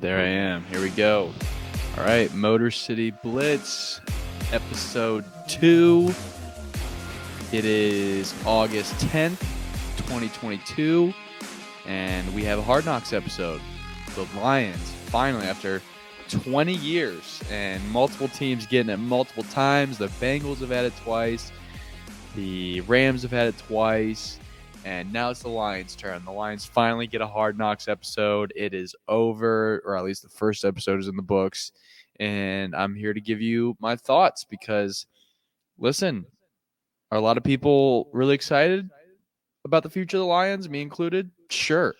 There I am. Here we go. All right, Motor City Blitz, episode two. It is August 10th, 2022, and we have a Hard Knocks episode. The Lions, finally, after 20 years and multiple teams getting it multiple times. The Bengals have had it twice, the Rams have had it twice, and now it's the Lions' turn. The Lions finally get a Hard Knocks episode. It is over, or at least the first episode is in the books. And I'm here to give you my thoughts because, listen, are a lot of people really excited about the future of the Lions, me included? Sure.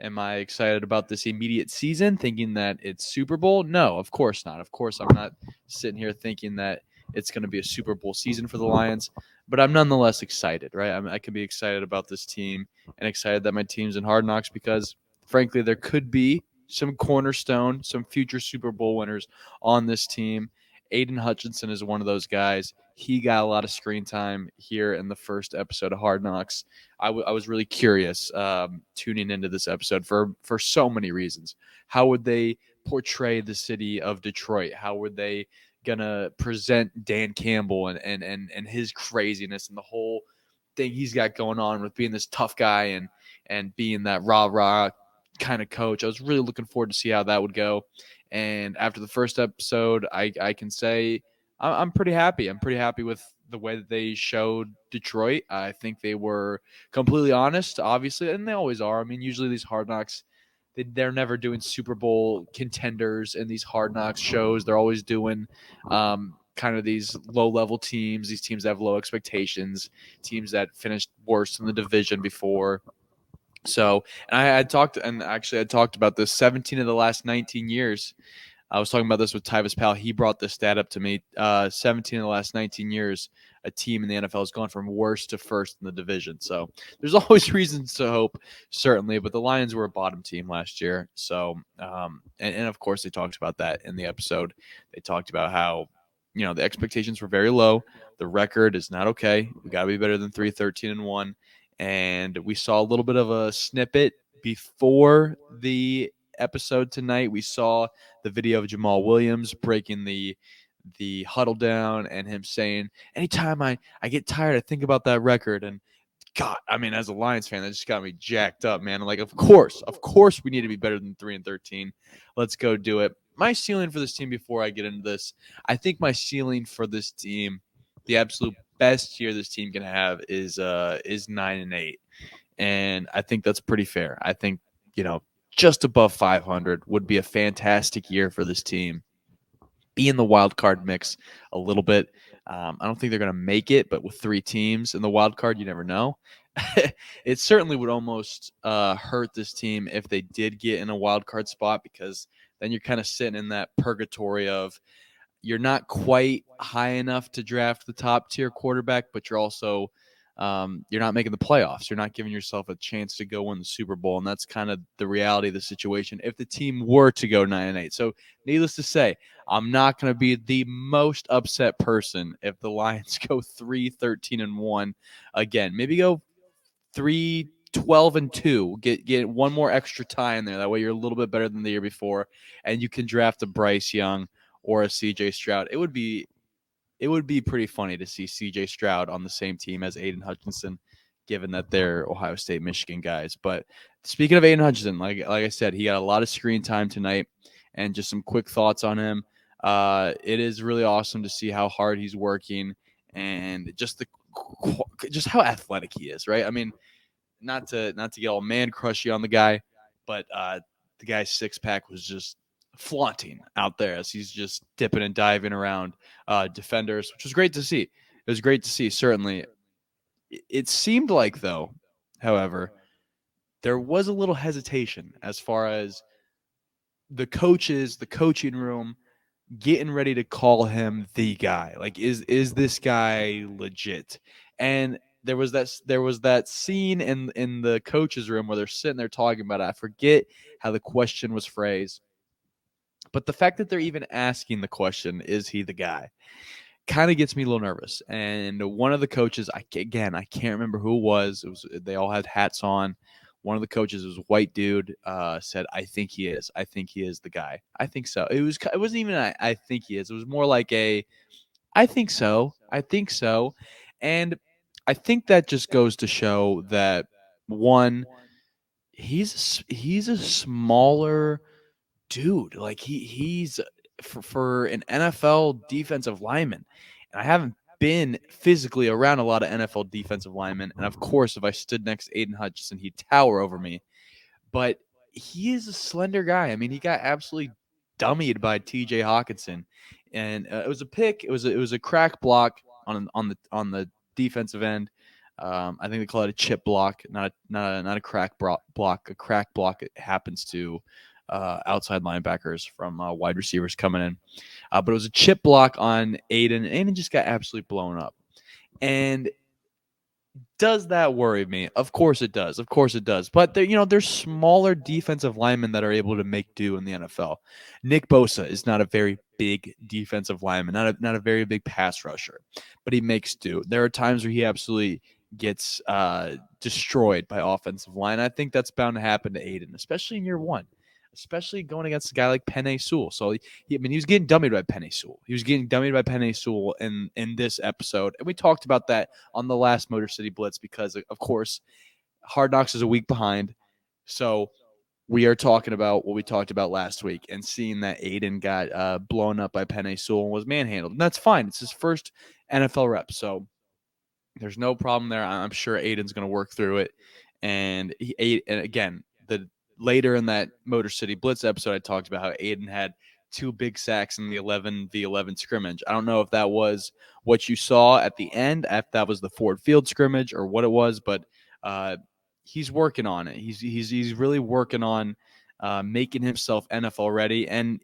Am I excited about this immediate season, thinking that it's Super Bowl? No, of course not. Of course, I'm not sitting here thinking that it's going to be a Super Bowl season for the Lions, but I'm nonetheless excited, right? I'm, I can be excited about this team and excited that my team's in Hard Knocks because, frankly, there could be some cornerstone, some future Super Bowl winners on this team. Aidan Hutchinson is one of those guys. He got a lot of screen time here in the first episode of Hard Knocks. I, w- I was really curious um, tuning into this episode for for so many reasons. How would they portray the city of Detroit? How would they gonna present Dan Campbell and and and and his craziness and the whole thing he's got going on with being this tough guy and and being that rah rah kind of coach. I was really looking forward to see how that would go. And after the first episode, I I can say I'm pretty happy. I'm pretty happy with the way that they showed Detroit. I think they were completely honest, obviously, and they always are. I mean, usually these hard knocks they, they're never doing Super Bowl contenders in these hard knocks shows. They're always doing um, kind of these low level teams, these teams that have low expectations, teams that finished worse in the division before. So, and I had talked, and actually, I talked about this 17 of the last 19 years. I was talking about this with Tyvis Powell. He brought this stat up to me. Uh, 17 of the last 19 years, a team in the NFL has gone from worst to first in the division. So there's always reasons to hope, certainly. But the Lions were a bottom team last year. So, um, and, and of course, they talked about that in the episode. They talked about how, you know, the expectations were very low. The record is not okay. We got to be better than 3 13 and 1. And we saw a little bit of a snippet before the episode tonight. We saw the video of Jamaal Williams breaking the the huddle down and him saying, anytime I, I get tired, I think about that record. And God, I mean, as a Lions fan, that just got me jacked up, man. I'm like, of course, of course we need to be better than three and thirteen. Let's go do it. My ceiling for this team before I get into this, I think my ceiling for this team, the absolute best year this team can have is uh is nine and eight. And I think that's pretty fair. I think, you know, just above 500 would be a fantastic year for this team be in the wild card mix a little bit. Um, I don't think they're going to make it, but with three teams in the wild card, you never know. it certainly would almost uh, hurt this team if they did get in a wild card spot because then you're kind of sitting in that purgatory of you're not quite high enough to draft the top tier quarterback, but you're also um, you're not making the playoffs. You're not giving yourself a chance to go win the Super Bowl, and that's kind of the reality of the situation. If the team were to go nine and eight, so needless to say, I'm not going to be the most upset person if the Lions go 3 13 and 1 again. Maybe go 3 12 and 2. Get get one more extra tie in there. That way you're a little bit better than the year before and you can draft a Bryce Young or a CJ Stroud. It would be it would be pretty funny to see CJ Stroud on the same team as Aidan Hutchinson. given that they're Ohio State, Michigan guys. But speaking of Aidan Hutchinson, like like I said, he got a lot of screen time tonight, and just some quick thoughts on him. Uh, it is really awesome to see how hard he's working and just the just how athletic he is. Right? I mean, not to not to get all man crushy on the guy, but uh, the guy's six pack was just flaunting out there as he's just dipping and diving around uh, defenders, which was great to see. It was great to see, certainly. It seemed like, though, however, there was a little hesitation as far as the coaches, the coaching room, getting ready to call him the guy. Like, is is this guy legit? And there was that there was that scene in in the coaches room where they're sitting there talking about it. I forget how the question was phrased, but the fact that they're even asking the question, "Is he the guy?" kind of gets me a little nervous. And one of the coaches, I again I can't remember who it was. It was they all had hats on. One of the coaches was white dude. Uh, said, "I think he is. I think he is the guy. I think so." It was. It wasn't even. I, I think he is. It was more like a. I think so. I think so. And I think that just goes to show that one, he's he's a smaller dude. Like he he's for, for an NFL defensive lineman, and I haven't been physically around a lot of NFL defensive linemen. And of course, if I stood next to Aidan Hutchinson, he'd tower over me. But he is a slender guy. I mean, he got absolutely dummied by T.J. Hockenson, and uh, it was a pick. It was a, it was a crack block on on the on the defensive end. Um, I think they call it a chip block, not a not a, not a crack block. A crack block it happens to uh, outside linebackers from uh, wide receivers coming in, uh, but it was a chip block on Aidan. Aidan just got absolutely blown up, and does that worry me? Of course it does. Of course it does. But you know, there's smaller defensive linemen that are able to make do in the NFL. Nick Bosa is not a very big defensive lineman, not a not a very big pass rusher, but he makes do. There are times where he absolutely gets uh, destroyed by offensive line. I think that's bound to happen to Aidan, especially in year one especially going against a guy like Penei Sewell. So he, I mean, he was getting dummied by Penei Sewell. He was getting dummied by Penei Sewell in in this episode, and we talked about that on the last Motor City Blitz because, of course, Hard Knocks is a week behind. So we are talking about what we talked about last week and seeing that Aidan got uh, blown up by Penei Sewell and was manhandled. And that's fine. It's his first NFL rep. So there's no problem there. I'm sure Aidan's going to work through it. And he, and again, the later in that Motor City Blitz episode, I talked about how Aidan had two big sacks in the 11 v 11 scrimmage. I don't know if that was what you saw at the end, if that was the Ford Field scrimmage or what it was, but uh, he's working on it. He's he's he's really working on uh, making himself NFL ready, and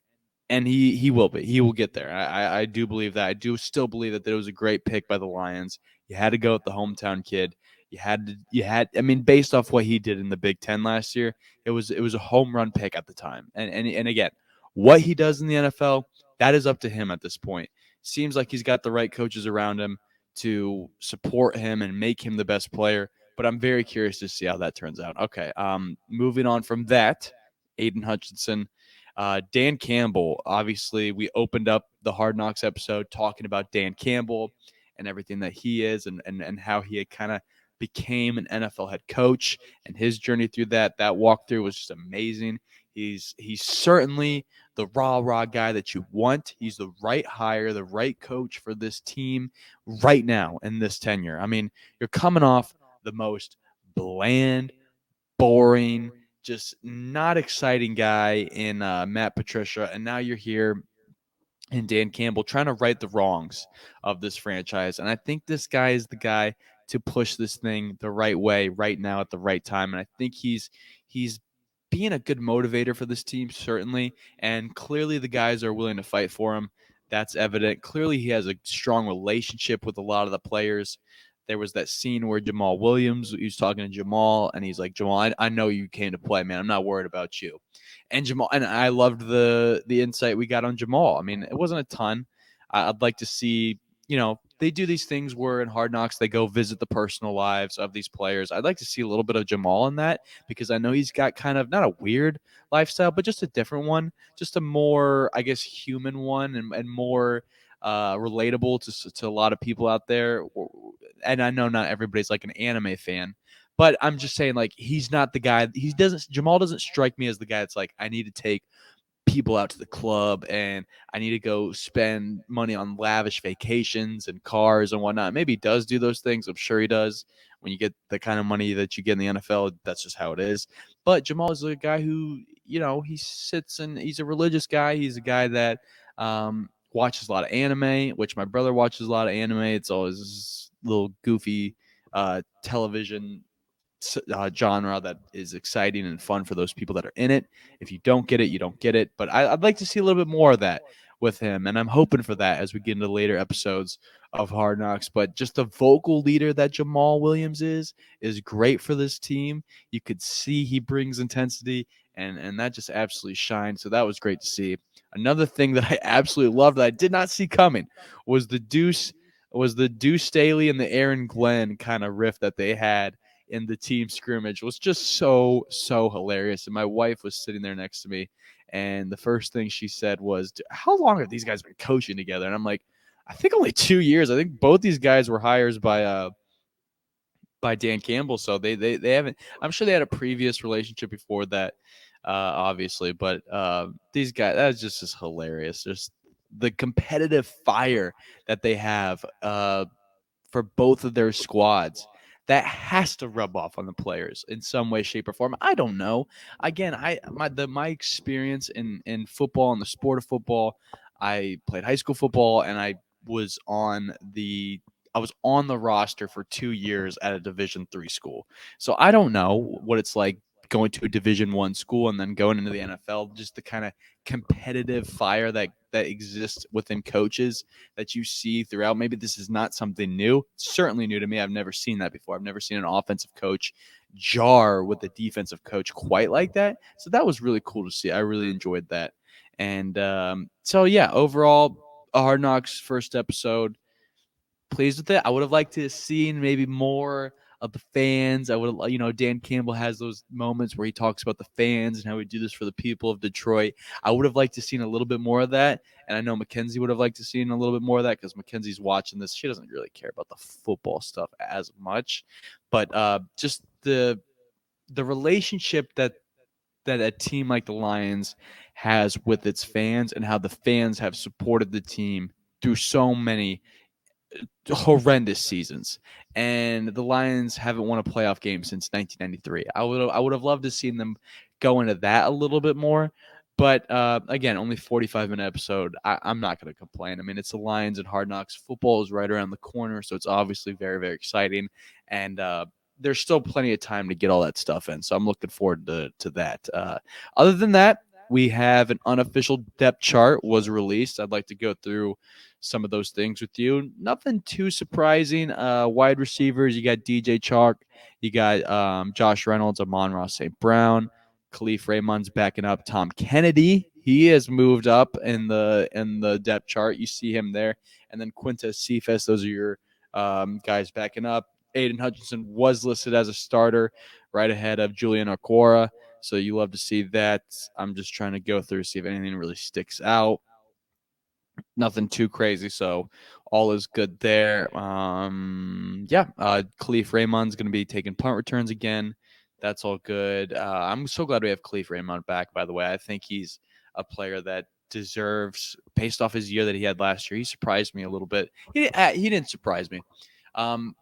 and he he will be. He will get there. I I do believe that. I do still believe that there was a great pick by the Lions. You had to go with the hometown kid. You had to, you had. I mean, based off what he did in the Big Ten last year, it was it was a home run pick at the time. And and and again, what he does in the NFL, that is up to him at this point. Seems like he's got the right coaches around him to support him and make him the best player. But I'm very curious to see how that turns out. Okay, um, moving on from that, Aidan Hutchinson. Uh, Dan Campbell, obviously, we opened up the Hard Knocks episode talking about Dan Campbell and everything that he is and, and, and how he had kind of became an NFL head coach and his journey through that. That walkthrough was just amazing. He's he's certainly the raw raw guy that you want. He's the right hire, the right coach for this team right now in this tenure. I mean, you're coming off the most bland, boring, just not exciting guy in uh, Matt Patricia, and now you're here in Dan Campbell trying to right the wrongs of this franchise. And I think this guy is the guy to push this thing the right way right now at the right time. And I think he's he's being a good motivator for this team, certainly. And clearly the guys are willing to fight for him. That's evident. Clearly he has a strong relationship with a lot of the players. There was that scene where Jamaal Williams, he was talking to Jamaal, and he's like, Jamaal, I, I know you came to play, man. I'm not worried about you. And Jamaal, and I loved the the insight we got on Jamaal. I mean, it wasn't a ton. I'd like to see, you know, they do these things where in Hard Knocks they go visit the personal lives of these players. I'd like to see a little bit of Jamaal in that because I know he's got kind of not a weird lifestyle, but just a different one, just a more, I guess, human one and, and more uh, relatable to to a lot of people out there. And I know not everybody's like an anime fan, but I'm just saying like he's not the guy. He doesn't Jamaal doesn't strike me as the guy that's like I need to take people out to the club and I need to go spend money on lavish vacations and cars and whatnot. Maybe he does do those things. I'm sure he does. When you get the kind of money that you get in the NFL, that's just how it is. But Jamaal is a guy who, you know, he sits and he's a religious guy. He's a guy that um, watches a lot of anime, which my brother watches a lot of anime. It's always little goofy uh, television uh, genre that is exciting and fun for those people that are in it. If you don't get it, you don't get it. But I, would like to see a little bit more of that with him, and I'm hoping for that as we get into later episodes of Hard Knocks. But just the vocal leader that Jamaal Williams is is great for this team. You could see he brings intensity, and and that just absolutely shines. So that was great to see. Another thing that I absolutely loved that I did not see coming was the Deuce was the Deuce Staley and the Aaron Glenn kind of riff that they had in the team scrimmage was just so so hilarious and my wife was sitting there next to me and the first thing she said was how long have these guys been coaching together? And i'm like i think only two years. I think both these guys were hires by uh by dan campbell so they they, they haven't i'm sure they had a previous relationship before that uh obviously but uh these guys that's just is hilarious. Just the competitive fire that they have uh for both of their squads that has to rub off on the players in some way shape or form i don't know. Again i my the my experience in in football and the sport of football i played high school football and i was on the I was on the roster for two years at a Division three school, so I don't know what it's like going to a division one school and then going into the NFL, just the kind of competitive fire that that exists within coaches that you see throughout. Maybe this is not something new. certainly new to me. I've never seen that before. I've never seen an offensive coach jar with a defensive coach quite like that. So that was really cool to see. I really enjoyed that. And um, so yeah, overall, a Hard Knocks first episode. Pleased with it. I would have liked to have seen maybe more of the fans. I would, you know, Dan Campbell has those moments where he talks about the fans and how we do this for the people of Detroit. I would have liked to seen a little bit more of that, and I know Mackenzie would have liked to seen a little bit more of that because Mackenzie's watching this. She doesn't really care about the football stuff as much, but uh, just the the relationship that that a team like the Lions has with its fans and how the fans have supported the team through so many horrendous seasons, and the Lions haven't won a playoff game since 1993. I would I would have loved to seen them go into that a little bit more. But uh, again, only 45 minute episode. I, am not going to complain. I mean, it's the Lions and Hard Knocks. Football is right around the corner, so it's obviously very, very exciting. And uh, there's still plenty of time to get all that stuff in. So I'm looking forward to to that. Uh, other than that, we have an unofficial depth chart was released. I'd like to go through some of those things with you. Nothing too surprising. Uh, wide receivers, you got DJ Chark, you got um, Josh Reynolds, Amon-Ra St. Brown, Kalif Raymond's backing up Tom Kennedy. He has moved up in the in the depth chart. You see him there, and then Quintez Cephus. Those are your um, guys backing up. Aidan Hutchinson was listed as a starter, right ahead of Julian Okwara. So you love to see that. I'm just trying to go through see if anything really sticks out nothing too crazy. So all is good there. Um, yeah, uh, Kalif Raymond's going to be taking punt returns again. That's all good. Uh, I'm so glad we have Kalif Raymond back. By the way, I think he's a player that deserves, based off his year that he had last year. He surprised me a little bit. He uh, he didn't surprise me. Um,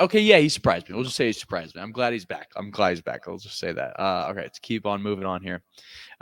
okay, yeah, he surprised me. We'll just say he surprised me. I'm glad he's back. I'm glad he's back. I'll just say that. Uh, okay, let's keep on moving on here.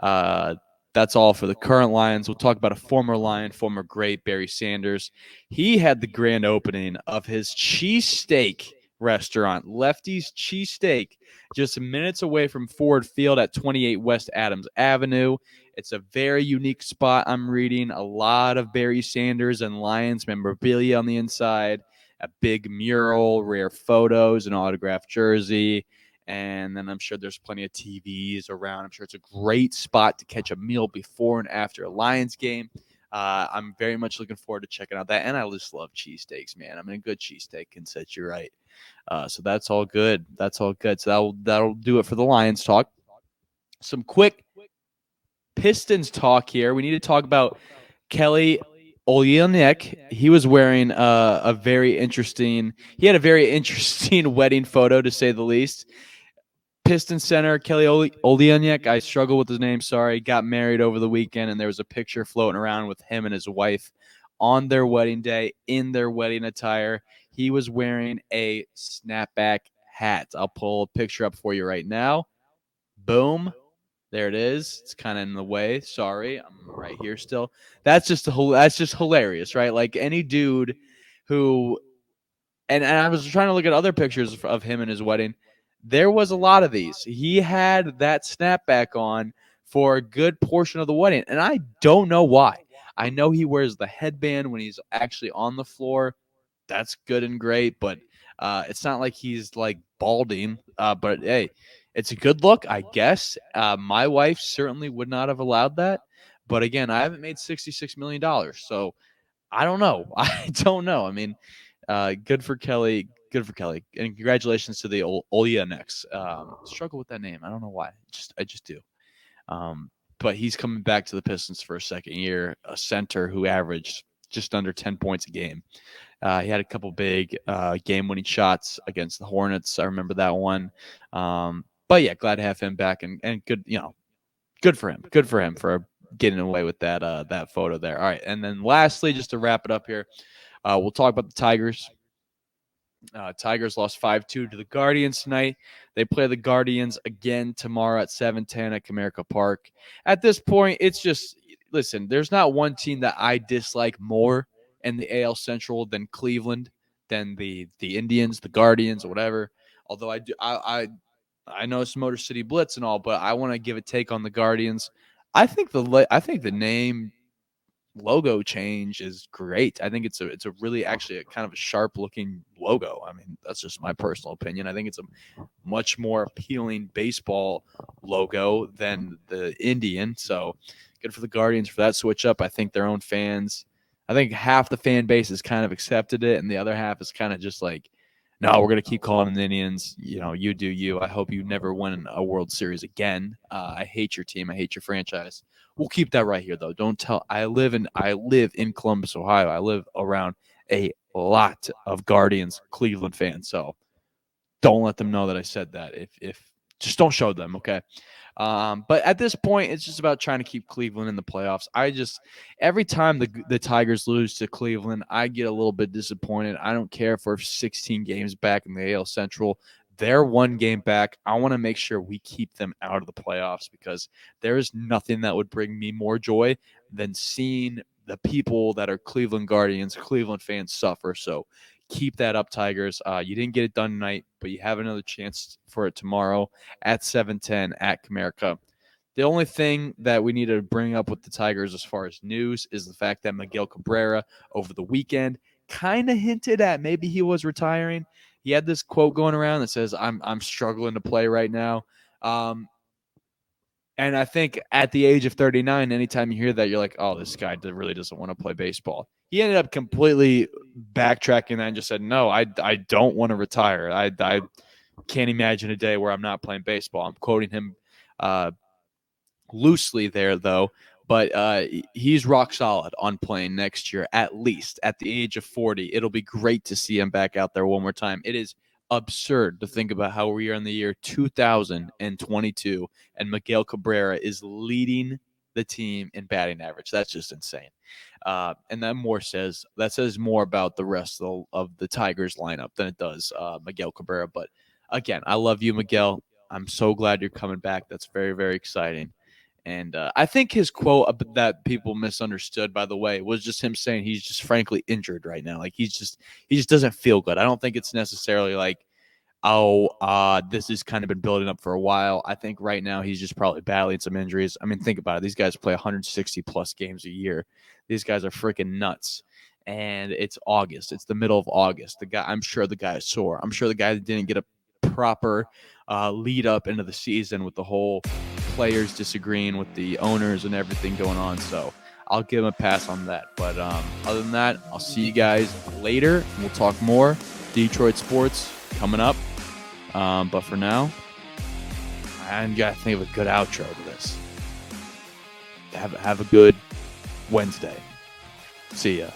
Uh, that's all for the current Lions. We'll talk about a former Lion, former great Barry Sanders. He had the grand opening of his cheesesteak restaurant, Lefty's Cheesesteak, just minutes away from Ford Field at 28 West Adams Avenue. It's a very unique spot. I'm reading a lot of Barry Sanders and Lions memorabilia on the inside, a big mural, rare photos, an autographed jersey and then I'm sure there's plenty of TVs around. I'm sure it's a great spot to catch a meal before and after a Lions game. Uh, I'm very much looking forward to checking out that, and I just love cheesesteaks, man. I mean, a good cheesesteak can set you right. Uh, so that's all good. That's all good. So that'll that'll do it for the Lions talk. Some quick Pistons talk here. We need to talk about Kelly Olynyk, he was wearing uh, a very interesting. He had a very interesting wedding photo, to say the least. Piston center Kelly Olynyk, I struggle with his name. Sorry, got married over the weekend, and there was a picture floating around with him and his wife on their wedding day in their wedding attire. He was wearing a snapback hat. I'll pull a picture up for you right now. Boom. There it is. It's kind of in the way. Sorry, I'm right here still. That's just a, that's just hilarious, right? Like any dude who, and, and I was trying to look at other pictures of him and his wedding. There was a lot of these. He had that snapback on for a good portion of the wedding, and I don't know why. I know he wears the headband when he's actually on the floor. That's good and great, but uh, it's not like he's like balding. Uh, but hey, it's a good look, I guess. Uh, my wife certainly would not have allowed that. But again, I haven't made $66 million. So I don't know. I don't know. I mean, uh, good for Kelly. Good for Kelly. And congratulations to the Olynyks. Um, struggle with that name. I don't know why. Just I just do. Um, but he's coming back to the Pistons for a second year, a center who averaged just under 10 points a game. Uh, he had a couple big uh, game winning shots against the Hornets. I remember that one. Um, but yeah, glad to have him back and, and good, you know, good for him. Good for him for getting away with that uh, that photo there. All right, and then lastly, just to wrap it up here, uh, we'll talk about the Tigers. Uh, Tigers lost 5 2 to the Guardians tonight. They play the Guardians again tomorrow at 7:10 at Comerica Park. At this point, it's just listen, there's not one team that I dislike more in the AL Central than Cleveland, than the the Indians, the Guardians, or whatever. Although I do I I, I know it's Motor City Blitz and all, but I want to give a take on the Guardians. I think the I think the name logo change is great. I think it's a it's a really oh. actually a kind of a sharp looking logo. I mean, that's just my personal opinion. I think it's a much more appealing baseball logo than the Indian. So good for the Guardians for that switch up. I think their own fans, I think half the fan base has kind of accepted it, and the other half is kind of just like, no, we're gonna keep calling them the Indians. You know, you do you. I hope you never win a World Series again. Uh, I hate your team. I hate your franchise. We'll keep that right here, though. Don't tell. I live in I live in Columbus, Ohio. I live around a lot of Guardians Cleveland fans. So don't let them know that I said that. If if just don't show them, okay? Um, but at this point, it's just about trying to keep Cleveland in the playoffs. I just every time the the Tigers lose to Cleveland, I get a little bit disappointed. I don't care if we're 16 games back in the AL Central. They're one game back. I want to make sure we keep them out of the playoffs because there is nothing that would bring me more joy than seeing the people that are Cleveland Guardians, Cleveland fans suffer. So keep that up, Tigers. Uh, you didn't get it done tonight, but you have another chance for it tomorrow at 7:10 at Comerica. The only thing that we need to bring up with the Tigers as far as news is the fact that Miguel Cabrera over the weekend kind of hinted at maybe he was retiring he had this quote going around that says, "I'm I'm struggling to play right now." Um, and I think at the age of 39, anytime you hear that, you're like, "Oh, this guy really doesn't want to play baseball." He ended up completely backtracking that and just said, "No, I I don't want to retire. I I can't imagine a day where I'm not playing baseball." I'm quoting him uh, loosely there, though but uh, he's rock solid on playing next year, at least at the age of 40. It'll be great to see him back out there one more time. It is absurd to think about how we are in the year 2022 and Miguel Cabrera is leading the team in batting average. That's just insane. Uh, and that more says that says more about the rest of the, of the Tigers lineup than it does uh, Miguel Cabrera. But again, I love you, Miguel. I'm so glad you're coming back. That's very, very exciting. And uh, I think his quote that people misunderstood, by the way, was just him saying he's just frankly injured right now. Like he's just he just doesn't feel good. I don't think it's necessarily like, oh, uh, this has kind of been building up for a while. I think right now he's just probably battling some injuries. I mean, think about it. These guys play 160 plus games a year. These guys are freaking nuts. And it's August. It's the middle of August. The guy, I'm sure the guy is sore. I'm sure the guy didn't get a proper uh, lead up into the season with the whole players disagreeing with the owners and everything going on. So I'll give him a pass on that. But um, other than that, I'll see you guys later. We'll talk more Detroit sports coming up. Um, but for now, I got to think of a good outro to this. Have, have a good Wednesday. See ya.